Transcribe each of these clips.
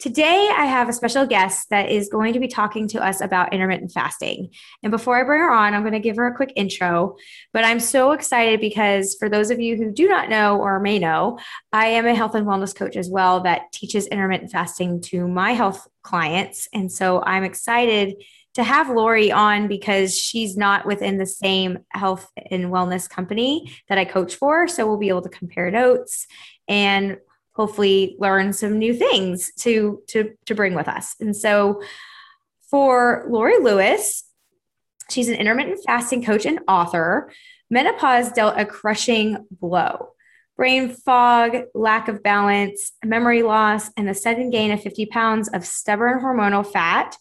Today, I have a special guest that is going to be talking to us about intermittent fasting. And before I bring her on, I'm going to give her a quick intro. But I'm so excited because for those of you who do not know or may know, I am a health and wellness coach as well that teaches intermittent fasting to my health clients. And so I'm excited to have Lori on because she's not within the same health and wellness company that I coach for. So we'll be able to compare notes and hopefully learn some new things to to to bring with us. And so for Lori Lewis, she's an intermittent fasting coach and author. Menopause dealt a crushing blow. Brain fog, lack of balance, memory loss, and the sudden gain of 50 pounds of stubborn hormonal fat.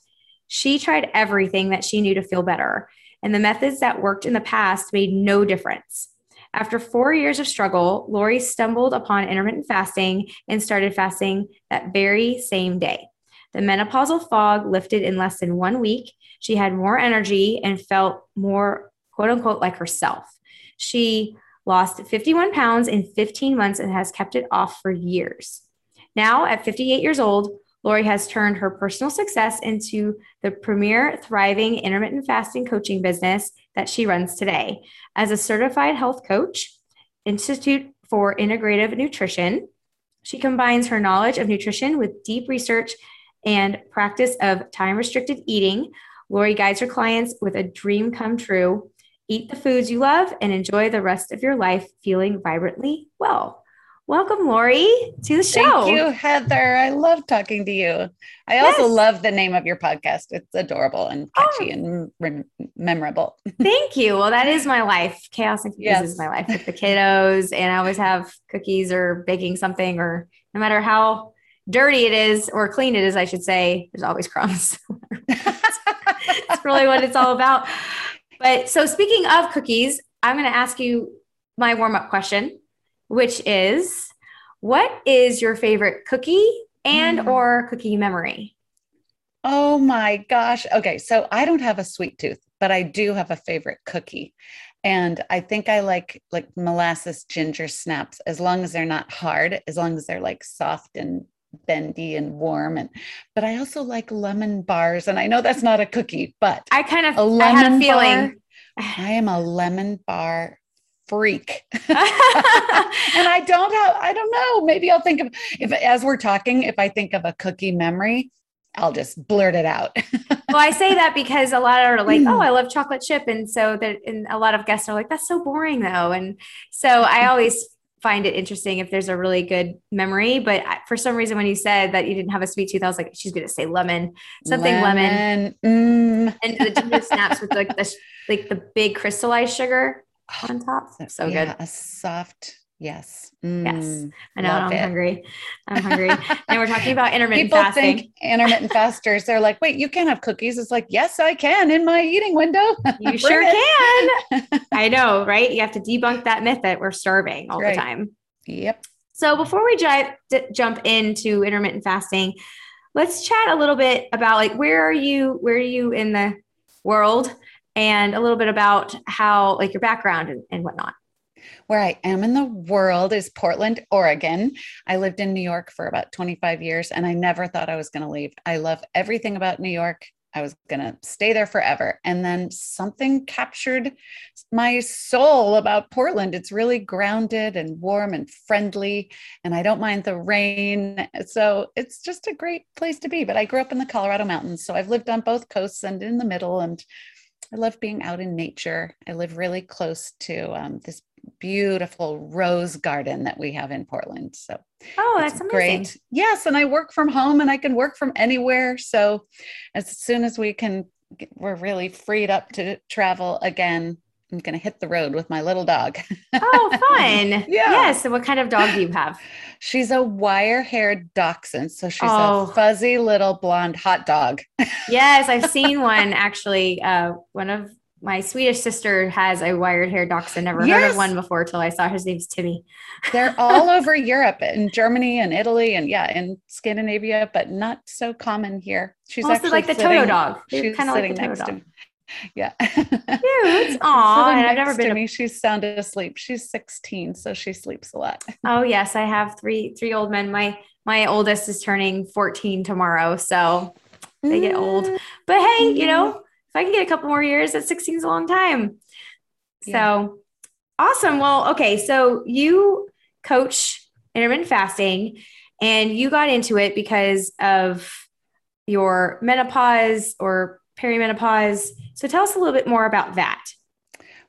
She tried everything that she knew to feel better, and the methods that worked in the past made no difference. After four years of struggle, Lori stumbled upon intermittent fasting and started fasting that very same day. The menopausal fog lifted in less than one week. She had more energy and felt more, quote unquote, like herself. She lost 51 pounds in 15 months and has kept it off for years. Now, at 58 years old, Lori has turned her personal success into the premier thriving intermittent fasting coaching business that she runs today. As a certified health coach, Institute for Integrative Nutrition, she combines her knowledge of nutrition with deep research and practice of time restricted eating. Lori guides her clients with a dream come true eat the foods you love and enjoy the rest of your life feeling vibrantly well. Welcome, Lori, to the show. Thank you, Heather. I love talking to you. I yes. also love the name of your podcast. It's adorable and oh. catchy oh. and rem- memorable. Thank you. Well, that is my life. Chaos and cookies yes. is my life with the kiddos, and I always have cookies or baking something, or no matter how dirty it is or clean it is, I should say, there's always crumbs. That's really what it's all about. But so, speaking of cookies, I'm going to ask you my warm up question which is what is your favorite cookie and mm. or cookie memory? Oh my gosh. Okay, so I don't have a sweet tooth, but I do have a favorite cookie. And I think I like like molasses ginger snaps as long as they're not hard, as long as they're like soft and bendy and warm and but I also like lemon bars and I know that's not a cookie, but I kind of a lemon I had a feeling bar, I am a lemon bar freak. and I don't have, I don't know, maybe I'll think of if as we're talking, if I think of a cookie memory, I'll just blurt it out. well, I say that because a lot of are like, oh, I love chocolate chip. And so that and a lot of guests are like, that's so boring though. And so I always find it interesting if there's a really good memory. But for some reason, when you said that you didn't have a sweet tooth, I was like, she's going to say lemon, something lemon. lemon. Mm. And the ginger snaps with like the, like the big crystallized sugar on top. So yeah, good. A soft, yes. Mm, yes. I know I'm it. hungry. I'm hungry. and we're talking about intermittent People fasting. Think intermittent fasters, they're like, wait, you can't have cookies. It's like, yes, I can in my eating window. You sure can. I know, right? You have to debunk that myth that we're starving all right. the time. Yep. So before we j- d- jump into intermittent fasting, let's chat a little bit about like where are you where are you in the world and a little bit about how, like, your background and, and whatnot. Where I am in the world is Portland, Oregon. I lived in New York for about 25 years and I never thought I was going to leave. I love everything about New York. I was going to stay there forever. And then something captured my soul about Portland. It's really grounded and warm and friendly, and I don't mind the rain. So it's just a great place to be. But I grew up in the Colorado mountains. So I've lived on both coasts and in the middle. And I love being out in nature. I live really close to um, this beautiful rose garden that we have in Portland. So, oh, that's amazing. great. Yes, and I work from home and I can work from anywhere. So, as soon as we can, we're really freed up to travel again. I'm going to hit the road with my little dog. oh, fun. yeah. Yes. So, what kind of dog do you have? She's a wire haired dachshund. So, she's Oh. a fuzzy little blonde hot dog. yes, I've seen one actually. Uh, one of my Swedish sister has a wired hair dachshund. Never heard of one before till I saw his name's Timmy. They're all over Europe and Germany and Italy and yeah, in Scandinavia, but not so common here. She's Also actually like the sitting- Toto dog. They're She's kind of like sitting the Toto next to dog. Yeah. Cute. Aw, and I've never been to me. She's sound asleep. She's 16, so she sleeps a lot. Oh yes, I have three three old men. My my oldest is turning 14 tomorrow, so they get old. Mm, But hey, you Mhm. know, if I can get a couple more years, at 16 is a long time. So Yeah. awesome. Well, okay, so you coach intermittent fasting, and you got into it because of your menopause or perimenopause. So tell us a little bit more about that.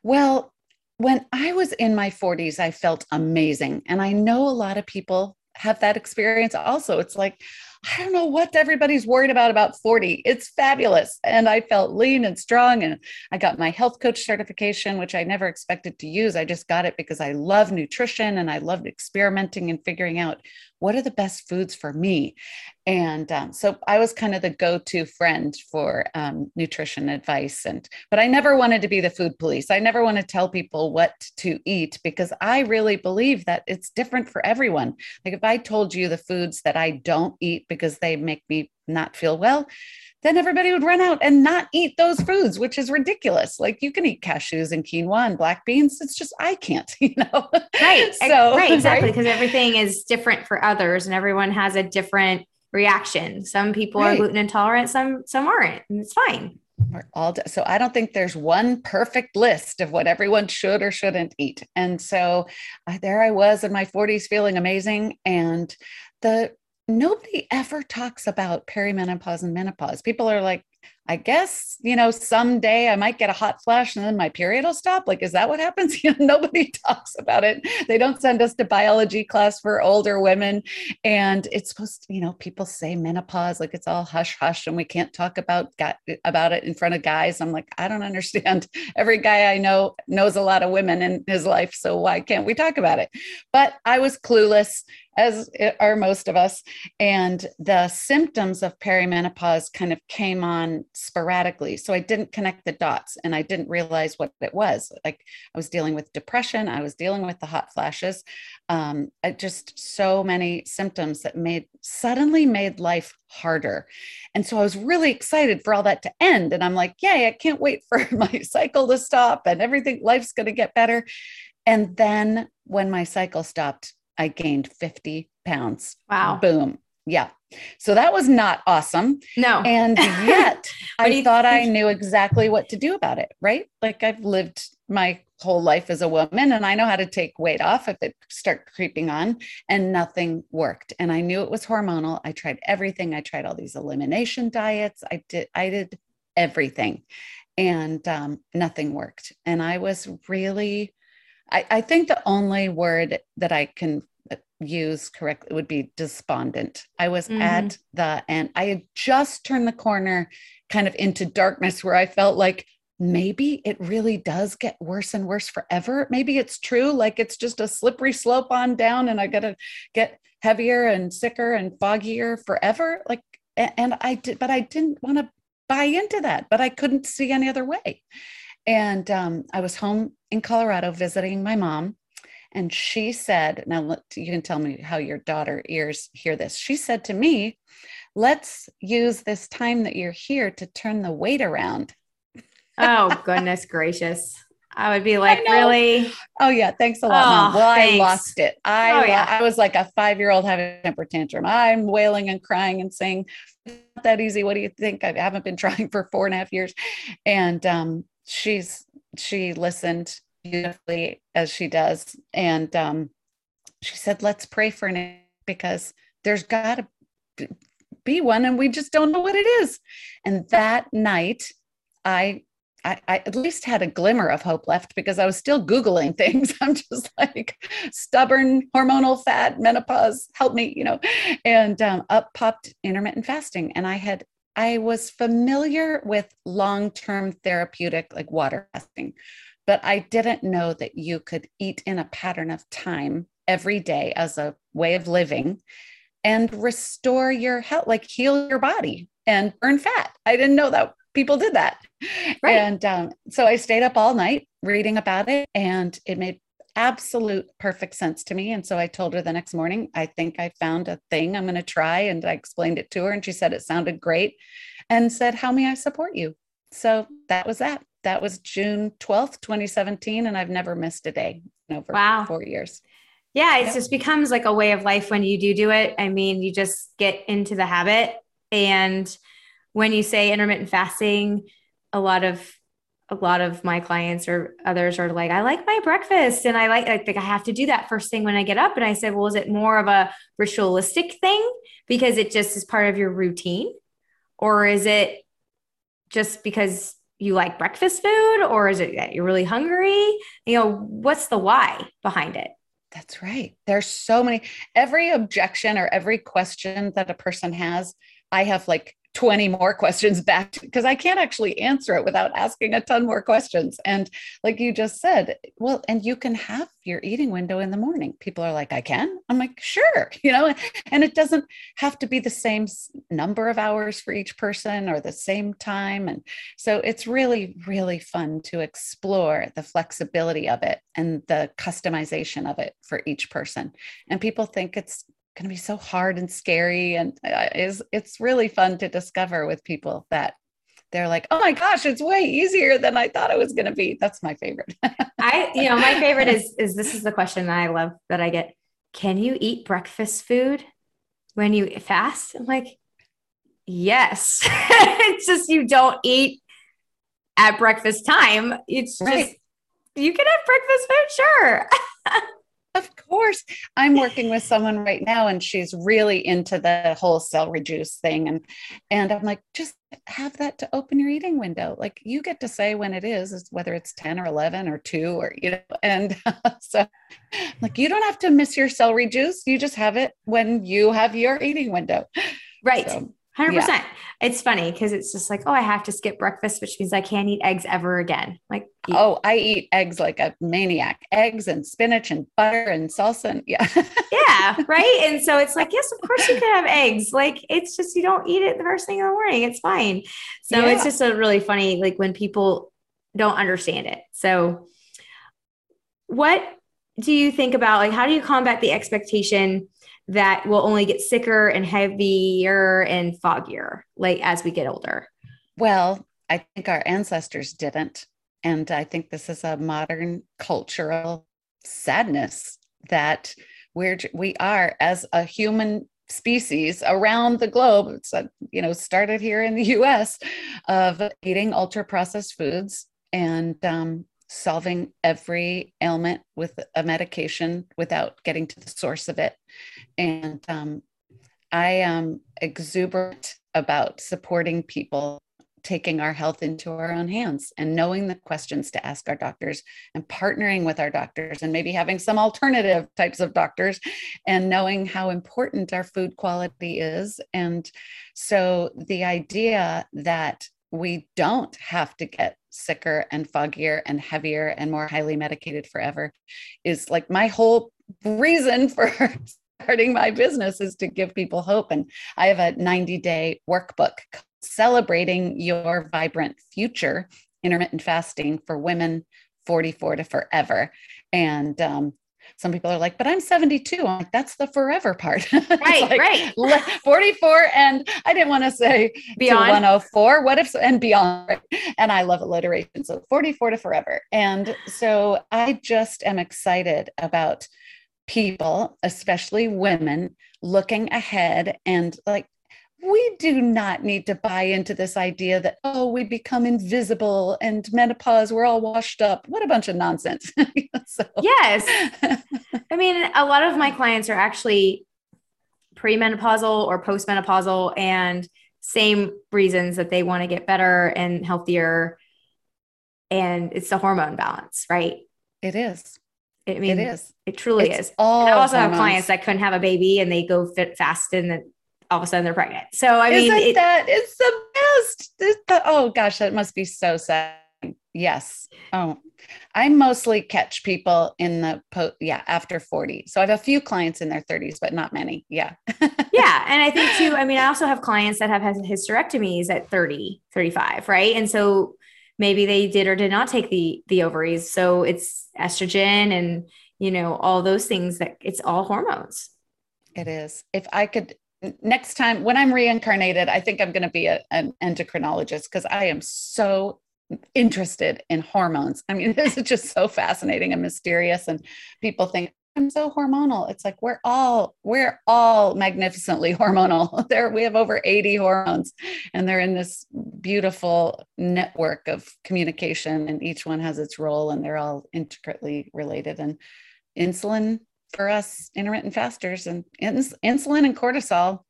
Well, when I was in my 40s, I felt amazing. And I know a lot of people have that experience also. It's like, I don't know what everybody's worried about about 40. It's fabulous. And I felt lean and strong. And I got my health coach certification, which I never expected to use. I just got it because I love nutrition and I loved experimenting and figuring out what are the best foods for me. And um, so I was kind of the go-to friend for um, nutrition advice. And but I never wanted to be the food police. I never want to tell people what to eat because I really believe that it's different for everyone. Like if I told you the foods that I don't eat because they make me not feel well, then everybody would run out and not eat those foods, which is ridiculous. Like you can eat cashews and quinoa and black beans. It's just I can't, you know. Right. So right. Exactly. right? Because everything is different for others and everyone has a different reaction. Some people are gluten intolerant, some some aren't. And it's fine. We're all d- so I don't think there's one perfect list of what everyone should or shouldn't eat. And so I, there I was in my 40s feeling amazing and the nobody ever talks about perimenopause and menopause. People are like I guess, you know, someday I might get a hot flash and then my period will stop. Like, is that what happens? You know, nobody talks about it. They don't send us to biology class for older women. And it's supposed to, you know, people say menopause, like it's all hush hush and we can't talk about got, about it in front of guys. I'm like, I don't understand. Every guy I know knows a lot of women in his life. So why can't we talk about it? But I was clueless, as are most of us. And the symptoms of perimenopause kind of came on sporadically. So I didn't connect the dots and I didn't realize what it was. Like I was dealing with depression, I was dealing with the hot flashes. Um, I just so many symptoms that made suddenly made life harder. And so I was really excited for all that to end. And I'm like, yay, I can't wait for my cycle to stop and everything, life's going to get better. And then when my cycle stopped, I gained 50 pounds. Wow. Boom. Yeah. So that was not awesome. No. And yet I you thought I knew exactly what to do about it, right? Like I've lived my whole life as a woman and I know how to take weight off if it start creeping on and nothing worked. And I knew it was hormonal. I tried everything. I tried all these elimination diets. I did I did everything. And um, nothing worked. And I was really I, I think the only word that I can use correctly would be despondent. I was Mhm. at the end. I had just turned the corner kind of into darkness where I felt like maybe it really does get worse and worse forever. Maybe it's true, like it's just a slippery slope on down and I got to get heavier and sicker and foggier forever. Like, and I did, but I didn't want to buy into that, but I couldn't see any other way. And um, I was home in Colorado visiting my mom. And she said, now you can tell me how your daughter ears hear this. She said to me, let's use this time that you're here to turn the weight around. oh goodness gracious. I would be like, really? Oh yeah, thanks a lot, mom. Oh, Well, thanks. I lost it. I Oh, yeah. I was like a five year old having a temper tantrum. I'm wailing and crying and saying, "Not that easy. What do you think? I haven't been trying for four and a half years." And um, she's she listened beautifully as she does, and um, she said, "Let's pray for Nick because there's got to be one, and we just don't know what it is." And that night, I I, I at least had a glimmer of hope left because I was still Googling things. I'm just like stubborn hormonal fat, menopause, help me, you know. And um, up popped intermittent fasting. And I had, I was familiar with long term therapeutic, like water fasting but I didn't know that you could eat in a pattern of time every day as a way of living and restore your health, like heal your body and burn fat. I didn't know that people did that. Right. And um, so I stayed up all night reading about it and it made absolute perfect sense to me. And so I told her the next morning, I think I found a thing I'm going to try. And I explained it to her and she said it sounded great and said, How may I support you? So that was that. That was June 12th, 2017. And I've never missed a day over wow. four years. Yeah, it yep. just becomes like a way of life when you do do it. I mean, you just get into the habit. And when you say intermittent fasting, a lot of a lot of my clients or others are like, I like my breakfast and I like, I think I have to do that first thing when I get up. And I said, well, is it more of a ritualistic thing because it just is part of your routine? Or is it just because you like breakfast food? Or is it that you're really hungry? You know, what's the why behind it? That's right. There's so many, every objection or every question that a person has, I have like 20 more questions back because I can't actually answer it without asking a ton more questions. And like you just said, well, and you can have your eating window in the morning. People are like, I can. I'm like, sure, you know, and it doesn't have to be the same number of hours for each person or the same time. And so it's really, really fun to explore the flexibility of it and the customization of it for each person. And people think it's going to be so hard and scary and is it's really fun to discover with people that they're like oh my gosh it's way easier than i thought it was going to be. That's my favorite. I you know my favorite is is this is the question that i love that i get. Can you eat breakfast food when you fast? I'm like yes. It's just you don't eat at breakfast time. It's right. just you can have breakfast food sure Of course. I'm working with someone right now and she's really into the whole celery juice thing. And and I'm like, just have that to open your eating window. Like you get to say when it is, is whether it's 10 or 11 or two or, you know, and so like you don't have to miss your celery juice. You just have it when you have your eating window. Right. So, 100%. Yeah. It's funny because it's just like, oh, I have to skip breakfast, which means I can't eat eggs ever again. Like, eat. oh, I eat eggs like a maniac eggs and spinach and butter and salsa. And yeah. yeah. Right. And so it's like, yes, of course you can have eggs. Like, it's just you don't eat it the first thing in the morning. It's fine. So yeah. it's just a really funny, like, when people don't understand it. So, what do you think about, like, how do you combat the expectation? That will only get sicker and heavier and foggier like as we get older. Well i think our ancestors didn't. And i think this is a modern cultural sadness that we're we are as a human species around the globe. It's a, you know started here in the us of eating ultra processed foods and um, solving every ailment with a medication without getting to the source of it. And um, I am exuberant about supporting people taking our health into our own hands and knowing the questions to ask our doctors and partnering with our doctors and maybe having some alternative types of doctors and knowing how important our food quality is. And so the idea that we don't have to get sicker and foggier and heavier and more highly medicated forever is like my whole reason for starting my business is to give people hope. And i have a 90 day workbook celebrating your vibrant future intermittent fasting for women 44 to forever. And um, some people are like, but I'm 72. I'm like, that's the forever part. Right, like, right. 44. And I didn't want to say beyond 104. What if, and beyond. And I love alliteration. So 44 to forever. And so I just am excited about people, especially women, looking ahead and like we do not need to buy into this idea that oh we become invisible and menopause we're all washed up what a bunch of nonsense so. yes i mean a lot of my clients are actually premenopausal or postmenopausal and same reasons that they want to get better and healthier and it's the hormone balance right it is I mean, it is. It truly it's is. All I also hormones. have clients that couldn't have a baby and they go fit fast and all of a sudden they're pregnant. So I mean, Isn't it, that it's the best. It's the, oh gosh, that must be so sad. Yes. Oh, I mostly catch people in the po- yeah after 40. So I have a few clients in their 30s, but not many. Yeah. yeah. And I think too, I mean, I also have clients that have had hysterectomies at 30, 35, right? And so maybe they did or did not take the the ovaries. So it's estrogen and you know, all those things that it's all hormones. It is. If I could next time when I'm reincarnated, I think I'm going to be a, an endocrinologist because I am so interested in hormones. I mean, this is just so fascinating and mysterious. And people think I'm so hormonal. It's like we're all we're all magnificently hormonal. There we have over 80 hormones, and they're in this beautiful network of communication, and each one has its role, and they're all intricately related. And insulin for us intermittent fasters, and ins- insulin and cortisol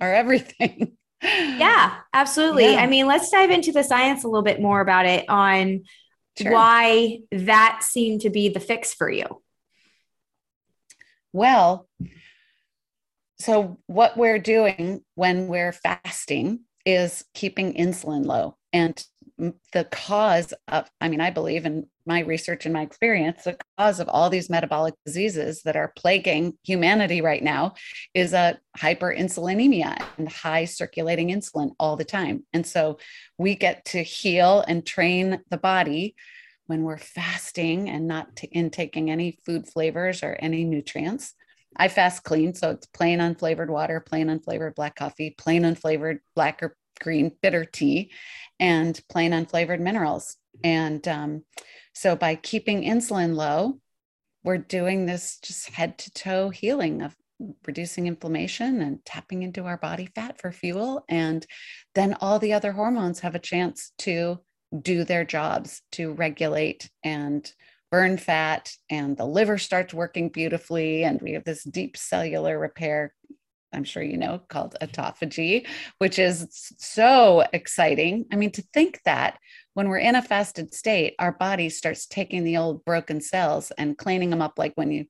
are everything. Yeah, absolutely. Yeah. I mean, let's dive into the science a little bit more about it on sure. why that seemed to be the fix for you. Well, so what we're doing when we're fasting is keeping insulin low. And the cause of, I mean, I believe in my research and my experience, the cause of all these metabolic diseases that are plaguing humanity right now is a hyperinsulinemia and high circulating insulin all the time. And so we get to heal and train the body when we're fasting and not t- intaking any food flavors or any nutrients. I fast clean, so it's plain unflavored water, plain unflavored black coffee, plain unflavored black or green bitter tea, and plain unflavored minerals. And um, so by keeping insulin low, we're doing this just head to toe healing of reducing inflammation and tapping into our body fat for fuel. And then all the other hormones have a chance to do their jobs to regulate and burn fat. And the liver starts working beautifully. And we have this deep cellular repair I'm sure you know, called autophagy, which is so exciting. I mean, to think that when we're in a fasted state, our body starts taking the old broken cells and cleaning them up like when you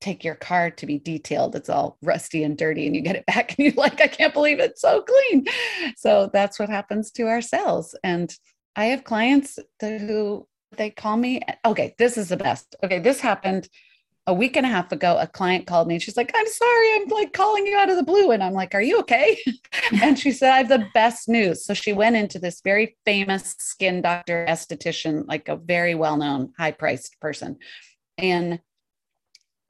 take your car to be detailed, it's all rusty and dirty, and you get it back and you're like, I can't believe it's so clean. So that's what happens to our cells. And I have clients who they call me, okay, this is the best. Okay, this happened a week and a half ago, a client called me and she's like, I'm sorry, I'm like calling you out of the blue. And I'm like, Are you okay? and she said, I have the best news. So she went into this very famous skin doctor, esthetician, like a very well known, high priced person in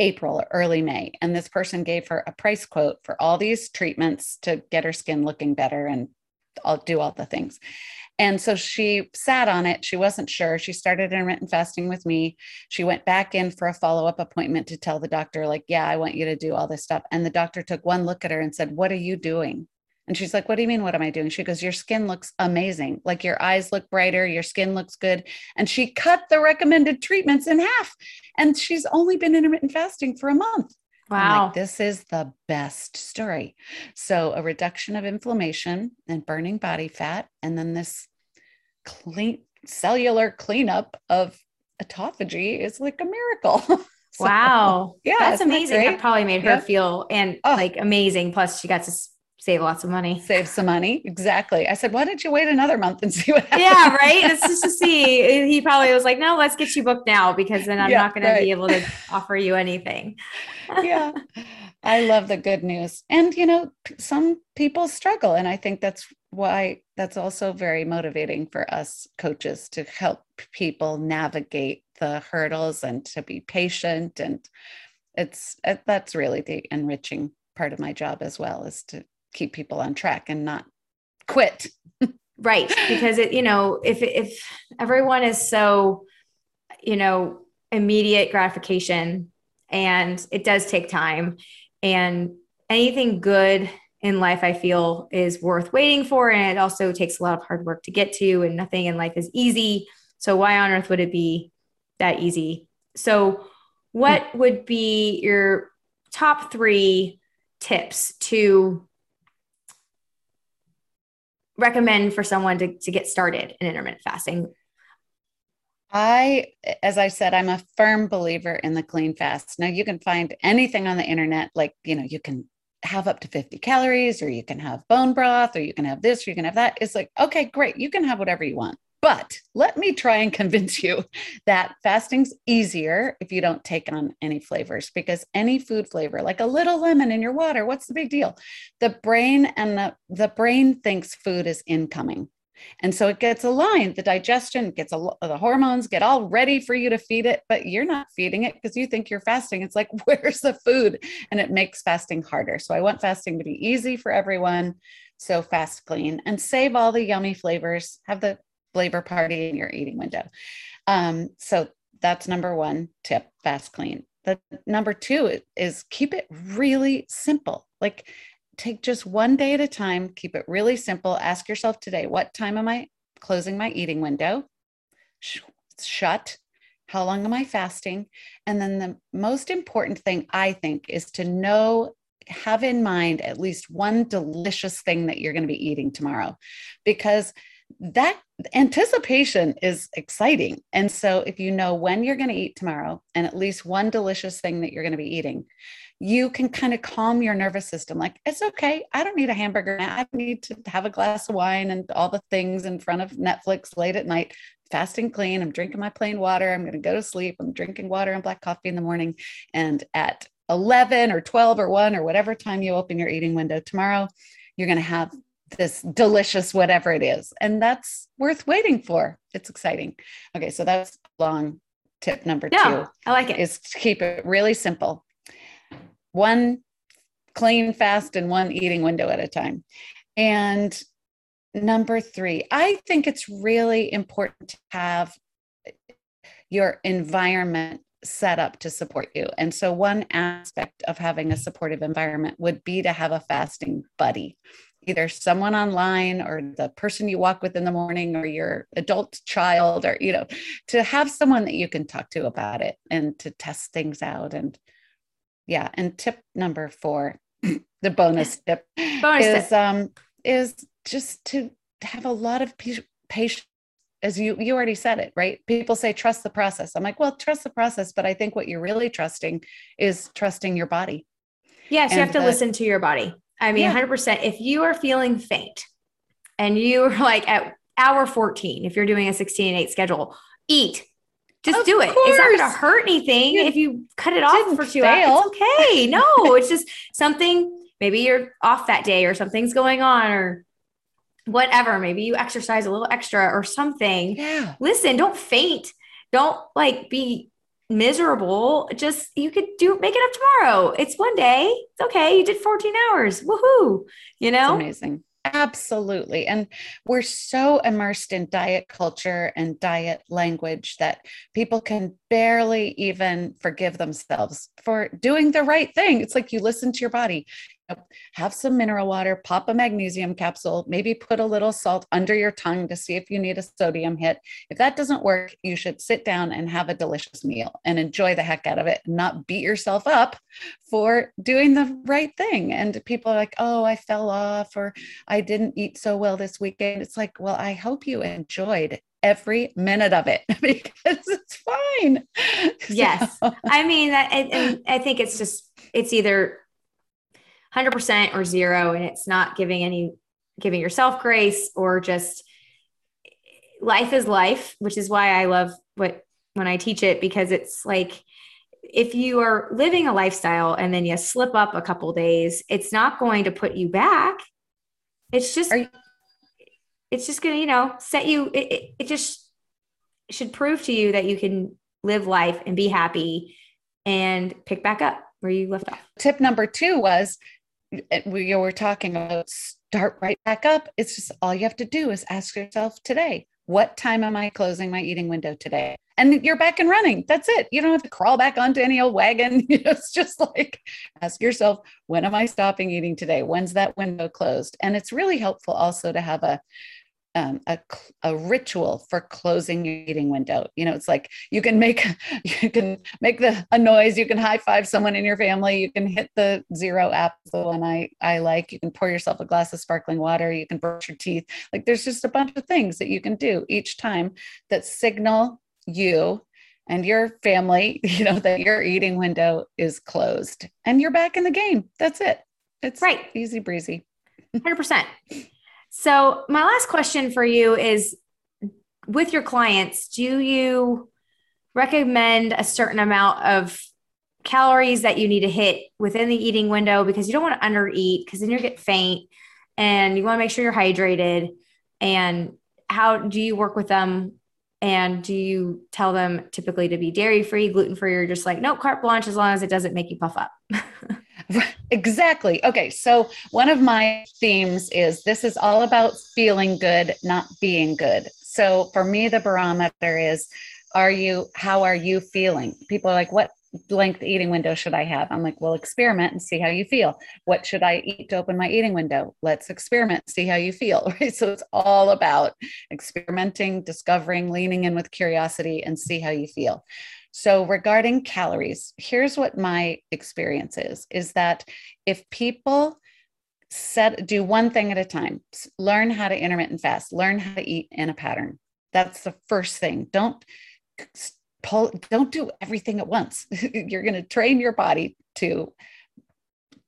April or early May. And this person gave her a price quote for all these treatments to get her skin looking better and I'll do all the things. And so she sat on it. She wasn't sure. She started intermittent fasting with me. She went back in for a follow up appointment to tell the doctor, like, yeah, I want you to do all this stuff. And the doctor took one look at her and said, What are you doing? And she's like, What do you mean? What am I doing? She goes, Your skin looks amazing. Like your eyes look brighter, your skin looks good. And she cut the recommended treatments in half. And she's only been intermittent fasting for a month. Wow. Like, this is the best story. So, a reduction of inflammation and burning body fat, and then this clean cellular cleanup of autophagy is like a miracle. so, wow. Yeah. That's amazing. That probably made her yeah. feel and oh. like amazing. Plus, she got to save lots of money. Save some money. Exactly. I said, why don't you wait another month and see what happens? Yeah, right. It's just to see. He probably was like, no, let's get you booked now because then I'm yeah, not going right. to be able to offer you anything. yeah. I love the good news. And, you know, some people struggle. And I think that's why that's also very motivating for us coaches to help people navigate the hurdles and to be patient. And it's, uh, that's really the enriching part of my job as well is to keep people on track and not quit. right. Because it, you know, if if everyone is so, you know, immediate gratification and it does take time and anything good in life I feel is worth waiting for and it also takes a lot of hard work to get to and nothing in life is easy. So why on earth would it be that easy? So what would be your top 3 tips to recommend for someone to, to get started in intermittent fasting? I, as I said, I'm a firm believer in the clean fast. Now, you can find anything on the internet, like, you know, you can have up to 50 calories, or you can have bone broth, or you can have this, or you can have that. It's like, okay, great. You can have whatever you want. But let me try and convince you that fasting's easier if you don't take on any flavors because any food flavor, like a little lemon in your water, what's the big deal? The brain and the, the brain thinks food is incoming. And so it gets aligned, the digestion gets a, the hormones get all ready for you to feed it, but you're not feeding it because you think you're fasting. It's like, where's the food? And it makes fasting harder. So I want fasting to be easy for everyone. So fast clean and save all the yummy flavors. Have the flavor party in your eating window. Um, so that's number one tip fast clean. The number two is keep it really simple. Like take just one day at a time, keep it really simple. Ask yourself today, what time am I closing my eating window? Shut. How long am I fasting? And then the most important thing I think is to know have in mind at least one delicious thing that you're going to be eating tomorrow because that anticipation is exciting. And so, if you know when you're going to eat tomorrow and at least one delicious thing that you're going to be eating, you can kind of calm your nervous system. Like, it's okay. I don't need a hamburger. Now. I need to have a glass of wine and all the things in front of Netflix late at night, fasting clean. I'm drinking my plain water. I'm going to go to sleep. I'm drinking water and black coffee in the morning. And at 11 or 12 or 1 or whatever time you open your eating window tomorrow, you're going to have this delicious whatever it is. And that's worth waiting for. It's exciting. Okay, so that's long tip number no, two. I like it. Is to keep it really simple. One clean, fast, and one eating window at a time. And number three, I think it's really important to have your environment set up to support you. And so, one aspect of having a supportive environment would be to have a fasting buddy either someone online or the person you walk with in the morning or your adult child or you know to have someone that you can talk to about it and to test things out. And yeah and tip number 4 the bonus tip bonus is tip. um is just to have a lot of patience as you you already said it right? People say trust the process. I'm like well trust the process but i think what you're really trusting is trusting your body. Yes and you have to the, listen to your body I mean, yeah. 100%. If you are feeling faint and you're like at hour 14, if you're doing a 16 and 8 schedule, eat. Just of do it. Course. It's not going to hurt anything you if you cut it off for two fail. hours. It's okay. No, it's just something. Maybe you're off that day or something's going on or whatever. Maybe you exercise a little extra or something. Yeah. Listen, don't faint. Don't like be miserable, just you could do make it up tomorrow. It's one day. It's okay. You did 14 hours. Woohoo. You know? amazing. Absolutely. And we're so immersed in diet culture and diet language that people can barely even forgive themselves for doing the right thing. It's like you listen to your body have some mineral water, pop a magnesium capsule, maybe put a little salt under your tongue to see if you need a sodium hit. If that doesn't work, you should sit down and have a delicious meal and enjoy the heck out of it, not beat yourself up for doing the right thing. And people are like, oh, I fell off or I didn't eat so well this weekend. It's like, well, I hope you enjoyed every minute of it because it's fine. Yes. So. I mean, I, I think it's just, it's either 100% or zero and it's not giving any giving yourself grace or just life is life which is why i love what when i teach it because it's like if you are living a lifestyle and then you slip up a couple days it's not going to put you back. It's just you- it's just going to you know set you it, it, it just should prove to you that you can live life and be happy and pick back up where you left off. Tip number two was we were talking about start right back up. It's just all you have to do is ask yourself today, what time am I closing my eating window today? And you're back and running. That's it. You don't have to crawl back onto any old wagon. it's just like ask yourself, when am I stopping eating today? When's that window closed? And it's really helpful also to have a um, a, a ritual for closing your eating window. You know, it's like you can make you can make the a noise. You can high five someone in your family. You can hit the zero app, the one I I like. You can pour yourself a glass of sparkling water. You can brush your teeth. Like there's just a bunch of things that you can do each time that signal you and your family, you know, that your eating window is closed and you're back in the game. That's it. It's right. Easy breezy. 100%. So, my last question for you is with your clients, do you recommend a certain amount of calories that you need to hit within the eating window? Because you don't want to undereat because then you get faint and you want to make sure you're hydrated. And how do you work with them? And do you tell them typically to be dairy free gluten free or just like no carte blanche as long as it doesn't make you puff up exactly okay so one of my themes is this is all about feeling good not being good so for me the barometer is are you how are you feeling people are like what length eating window should I have? I'm like, well, experiment and see how you feel. What should I eat to open my eating window? Let's experiment, see how you feel. Right. So it's all about experimenting, discovering, leaning in with curiosity and see how you feel. So regarding calories, here's what my experience is is that if people set do one thing at a time, learn how to intermittent fast, learn how to eat in a pattern. That's the first thing. Don't pull don't do everything at once you're going to train your body to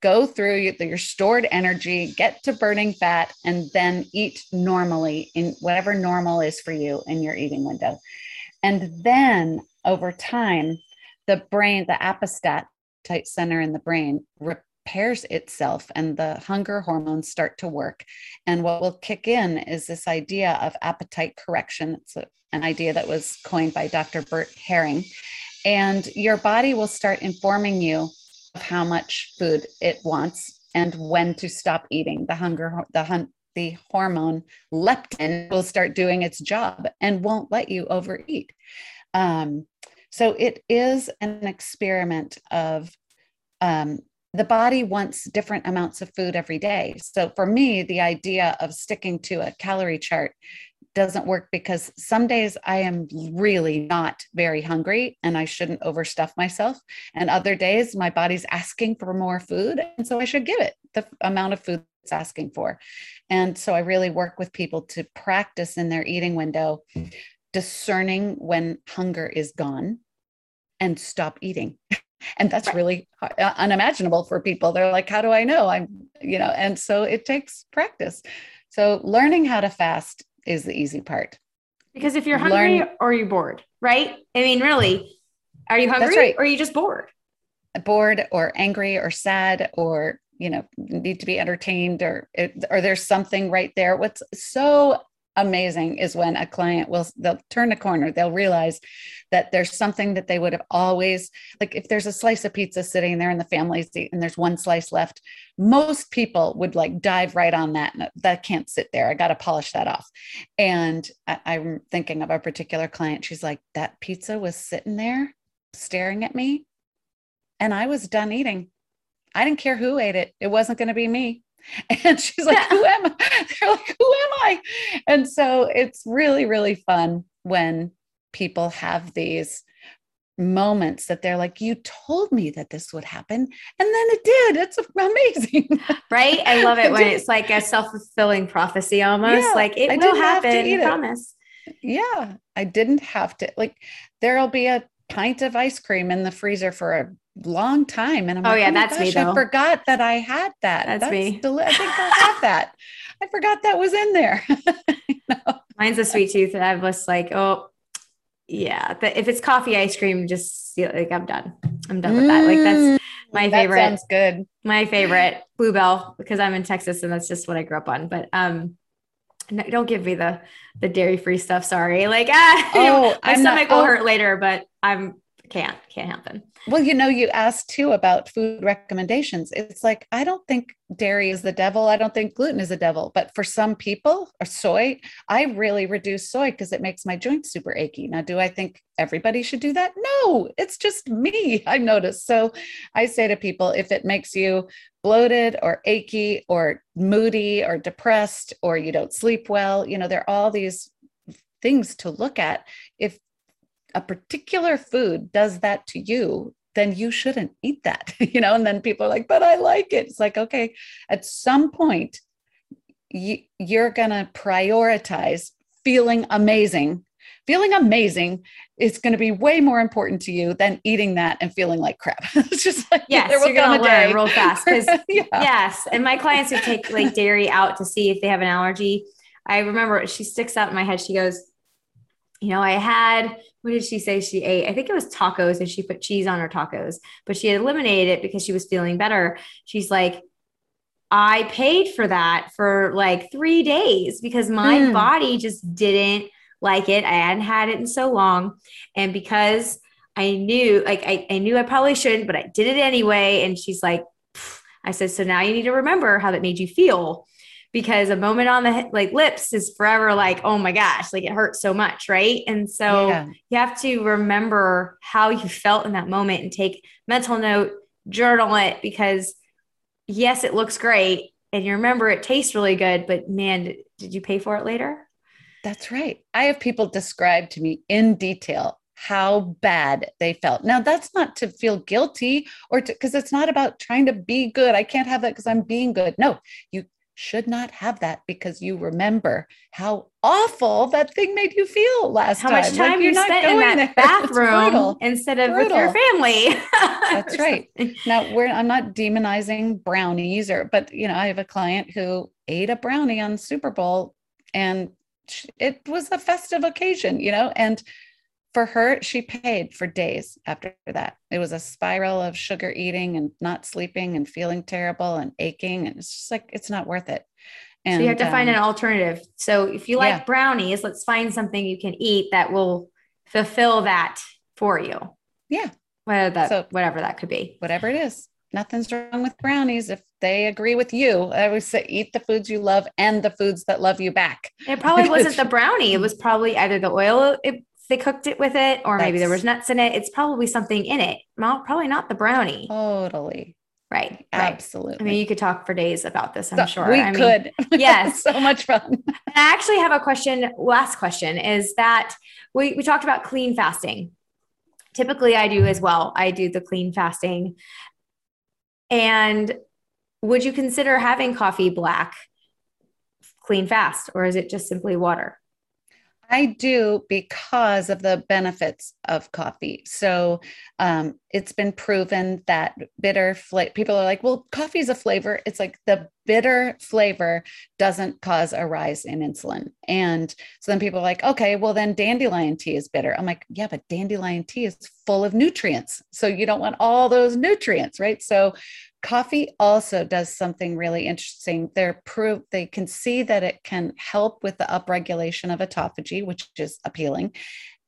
go through your stored energy get to burning fat and then eat normally in whatever normal is for you in your eating window and then over time the brain the apoptotic center in the brain repairs itself and the hunger hormones start to work and what will kick in is this idea of appetite correction it's a an idea that was coined by Dr. Bert Herring. And your body will start informing you of how much food it wants and when to stop eating. The hunger, the hunt, the hormone leptin will start doing its job and won't let you overeat. Um, so it is an experiment of um, the body wants different amounts of food every day. So for me, the idea of sticking to a calorie chart doesn't work because some days I am really not very hungry and I shouldn't overstuff myself. And other days my body's asking for more food. And so I should give it the amount of food it's asking for. And so I really work with people to practice in their eating window, discerning when hunger is gone and stop eating. and that's really uh, unimaginable for people. They're like, how do I know? I'm, you know, and so it takes practice. So learning how to fast is the easy part. Because if you're hungry Learn, or you're bored, right? I mean, really, are you hungry right. or are you just bored? Bored or angry or sad or you know need to be entertained or or there's something right there. What's so amazing is when a client will they'll turn a corner they'll realize that there's something that they would have always like if there's a slice of pizza sitting there in the family seat and there's one slice left most people would like dive right on that that can't sit there. I got to polish that off. And I, i'm thinking of a particular client. She's like that pizza was sitting there staring at me and i was done eating. I didn't care who ate it. It wasn't going to be me And she's like, Who am I? They're like, Who am I? And so it's really, really fun when people have these moments that they're like, You told me that this would happen. And then it did. It's amazing. Right. I love it when it's like a self fulfilling prophecy almost. Yeah, like it I will happen. Promise. Yeah. I didn't have to. Like, there'll be a pint of ice cream in the freezer for a long time. And I'm oh, like, yeah, oh that's gosh, me. Though. I forgot that I had that. That's, that's me. Deli- I think I have that. I forgot that was in there. Mine's a sweet tooth. And I was like, oh, yeah. But if it's coffee ice cream, just like I'm done. I'm done with that. Like that's mm, my that favorite. Sounds good. My favorite Blue Bell because I'm in Texas and that's just what I grew up on. But um, no, don't give me the the dairy free stuff. Sorry. Like ah, oh, my I'm stomach not, will oh. hurt later, but I'm can't can't happen. Well you know you asked too about food recommendations. It's like i don't think dairy is the devil. I don't think gluten is the devil. But for some people or soy i really reduce soy because it makes my joints super achy. Now do i think everybody should do that? No it's just me i notice so i say to people if it makes you bloated or achy or moody or depressed or you don't sleep well you know there are all these things to look at. If a particular food does that to you, then you shouldn't eat that, you know? And then people are like, but I like it. It's like, okay, at some point, you, you're going to prioritize feeling amazing. Feeling amazing is going to be way more important to you than eating that and feeling like crap. it's just like yes, there you're going to learn real fast. yeah. Yes, and my clients who take like dairy out to see if they have an allergy. I remember she sticks out in my head. She goes, you know, I had, what did she say she ate? I think it was tacos and she put cheese on her tacos, but she had eliminated it because she was feeling better. She's like, I paid for that for like three days because my mm. body just didn't like it. I hadn't had it in so long. And because I knew, like, I, I knew I probably shouldn't, but I did it anyway. And she's like, I said, so now you need to remember how that made you feel because a moment on the like lips is forever like, oh my gosh, like it hurts so much. Right. And so yeah. you have to remember how you felt in that moment and take mental note, journal it because yes, it looks great. And you remember it tastes really good, but man, did you pay for it later? That's right. I have people describe to me in detail how bad they felt. Now, that's not to feel guilty or to, because it's not about trying to be good. I can't have that because I'm being good. No, you should not have that because you remember how awful that thing made you feel last how time. How much time like you spent in that there. bathroom instead of brutal. with your family. That's right. Now we're I'm not demonizing brownies or but you know, I have a client who ate a brownie on Super Bowl and it was a festive occasion, you know, and for her, she paid for days after that. It was a spiral of sugar eating and not sleeping and feeling terrible and aching. And it's just like, it's not worth it. And so you have to um, find an um, alternative. So if you like yeah. brownies, let's find something you can eat that will fulfill that for you. Yeah. Whatever that, so, whatever that could be. Whatever it is. Nothing's wrong with brownies if they agree with you. I always say eat the foods you love and the foods that love you back. It probably wasn't the brownie. It was probably either the oil it they cooked it with it, or That's, maybe there was nuts in it. It's probably something in it. Well, probably not the brownie. Totally. Right. Absolutely. Right. I mean, you could talk for days about this, I'm so, sure. We I could. Mean, yes. so much fun. I actually have a question. Last question is that we, we talked about clean fasting. Typically, I do as well. I do the clean fasting. And would you consider having coffee black clean fast, or is it just simply water? I do because of the benefits of coffee. So um, it's been proven that bitter flavor, people are like, well, coffee is a flavor. It's like the bitter flavor doesn't cause a rise in insulin. And so then people are like, okay, well, then dandelion tea is bitter. I'm like, yeah, but dandelion tea is full of nutrients. So you don't want all those nutrients, right? So coffee also does something really interesting. They're proof they can see that it can help with the upregulation of autophagy, which is appealing.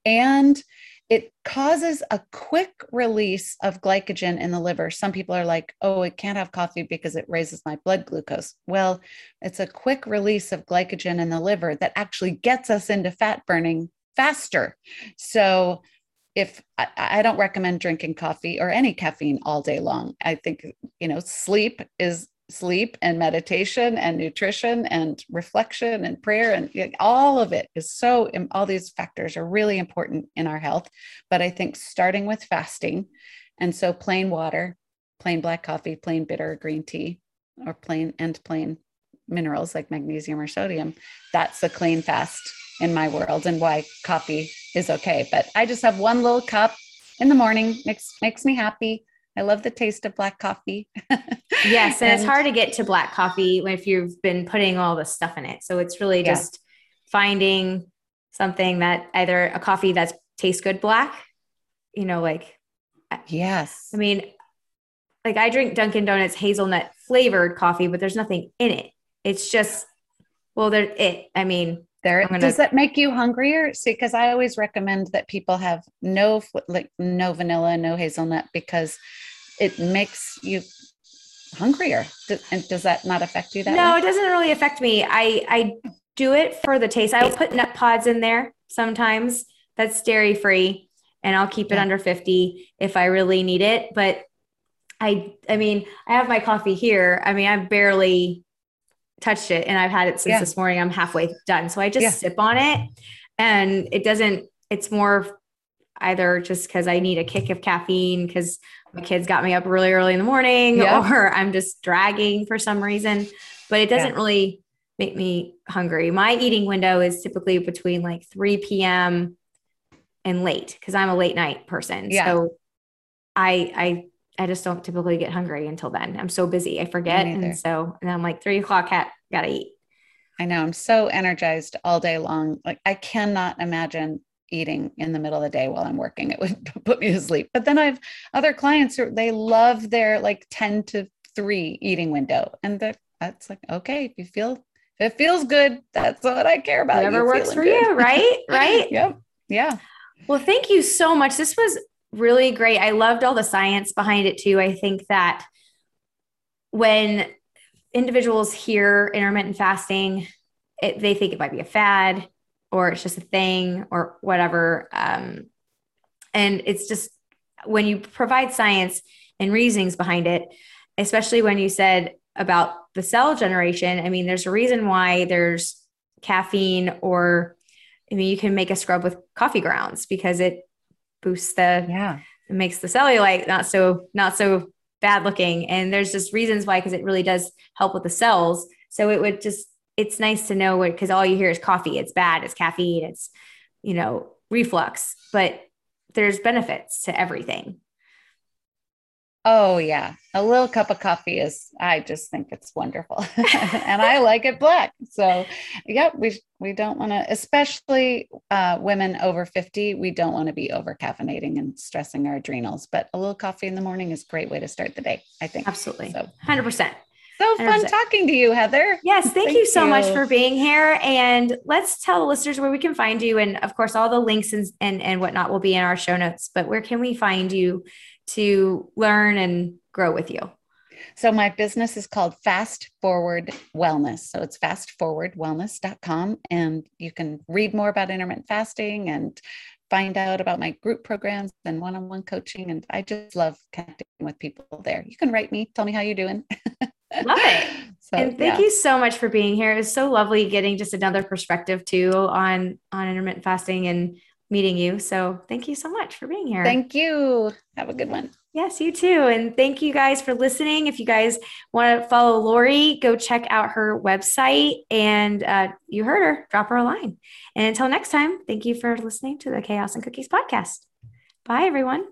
And it causes a quick release of glycogen in the liver. Some people are like, oh, it can't have coffee because it raises my blood glucose. Well, it's a quick release of glycogen in the liver that actually gets us into fat burning faster. So if I, I, don't recommend drinking coffee or any caffeine all day long. I think, you know, sleep is sleep and meditation and nutrition and reflection and prayer and all of it is so all these factors are really important in our health but i think starting with fasting and so plain water plain black coffee plain bitter green tea or plain and plain minerals like magnesium or sodium that's a clean fast in my world and why coffee is okay. But I just have one little cup in the morning, makes makes me happy. I love the taste of black coffee. yes, and, and, it's hard to get to black coffee if you've been putting all the stuff in it. So it's really yeah. just finding something that either a coffee that tastes good black, you know, like yes. I mean, like I drink Dunkin' Donuts hazelnut flavored coffee, but there's nothing in it. It's just well, there it. I mean, there gonna... does that make you hungrier? See because i always recommend that people have no like no vanilla no hazelnut because it makes you hungrier. And does that not affect you that no way? it doesn't really affect me. I i do it for the taste. I'll put Nutpods in there sometimes. That's dairy free and i'll keep it yeah. under 50 if i really need it. But i i mean i have my coffee here. I mean i've barely touched it and I've had it since yeah. this morning. I'm halfway done. So I just yeah. sip on it and it doesn't, it's more either just because I need a kick of caffeine because my kids got me up really early in the morning yeah. or I'm just dragging for some reason, but it doesn't really make me hungry. My eating window is typically between like 3 p.m. and late because I'm a late night person. So I, I I just don't typically get hungry until then. I'm so busy, I forget. And so, and I'm like three o'clock, cat, gotta eat. I know. I'm so energized all day long. Like I cannot imagine eating in the middle of the day while I'm working. It would put me to sleep. But then I've other clients who they love their like 10 to 3 eating window. And that's like, okay, if you feel if it feels good, that's what I care about. Whatever works for good. you, right? Right? yep. Yeah. Well, thank you so much. This was really great. I loved all the science behind it too. I think that when individuals hear intermittent fasting, it, they think it might be a fad or it's just a thing or whatever. Um, and it's just when you provide science and reasonings behind it, especially when you said about the cell generation, I mean, there's a reason why there's caffeine or I mean, you can make a scrub with coffee grounds because it boosts the yeah, it makes the cellulite not so not so bad looking. And there's just reasons why because it really does help with the cells. So it would just it's nice to know what because all you hear is coffee. It's bad. It's caffeine. It's you know reflux, but there's benefits to everything. Oh yeah, a little cup of coffee is. I just think it's wonderful, and I like it black. So, yeah, we we don't want to, especially uh, women over fifty. We don't want to be over caffeinating and stressing our adrenals. But a little coffee in the morning is a great way to start the day. I think absolutely. So, hundred percent. So fun 100%. talking to you, Heather. Yes, thank, thank you so you. much for being here. And let's tell the listeners where we can find you. And of course, all the links and, and, and whatnot will be in our show notes. But where can we find you to learn and grow with you? So my business is called Fast Forward Wellness. So it's fastforwardwellness.com and you can read more about intermittent fasting and find out about my group programs and one-on-one coaching and I just love connecting with people there. You can write me, tell me how you're doing. Love it. So, and thank yeah. you so much for being here. It was so lovely getting just another perspective too on on intermittent fasting and meeting you. So thank you so much for being here. Thank you. Have a good one. Yes, you too. And thank you guys for listening. If you guys want to follow Lori, go check out her website. And uh, you heard her, drop her a line. And until next time, thank you for listening to the Chaos and Cookies podcast. Bye, everyone.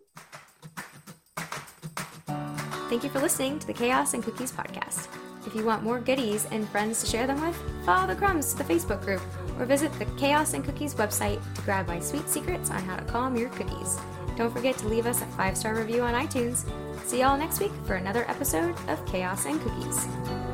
Thank you for listening to the Chaos and Cookies podcast. If you want more goodies and friends to share them with, follow the crumbs to the Facebook group or visit the Chaos and Cookies website to grab my sweet secrets on how to calm your cookies. Don't forget to leave us a five star review on iTunes. See y'all next week for another episode of Chaos and Cookies.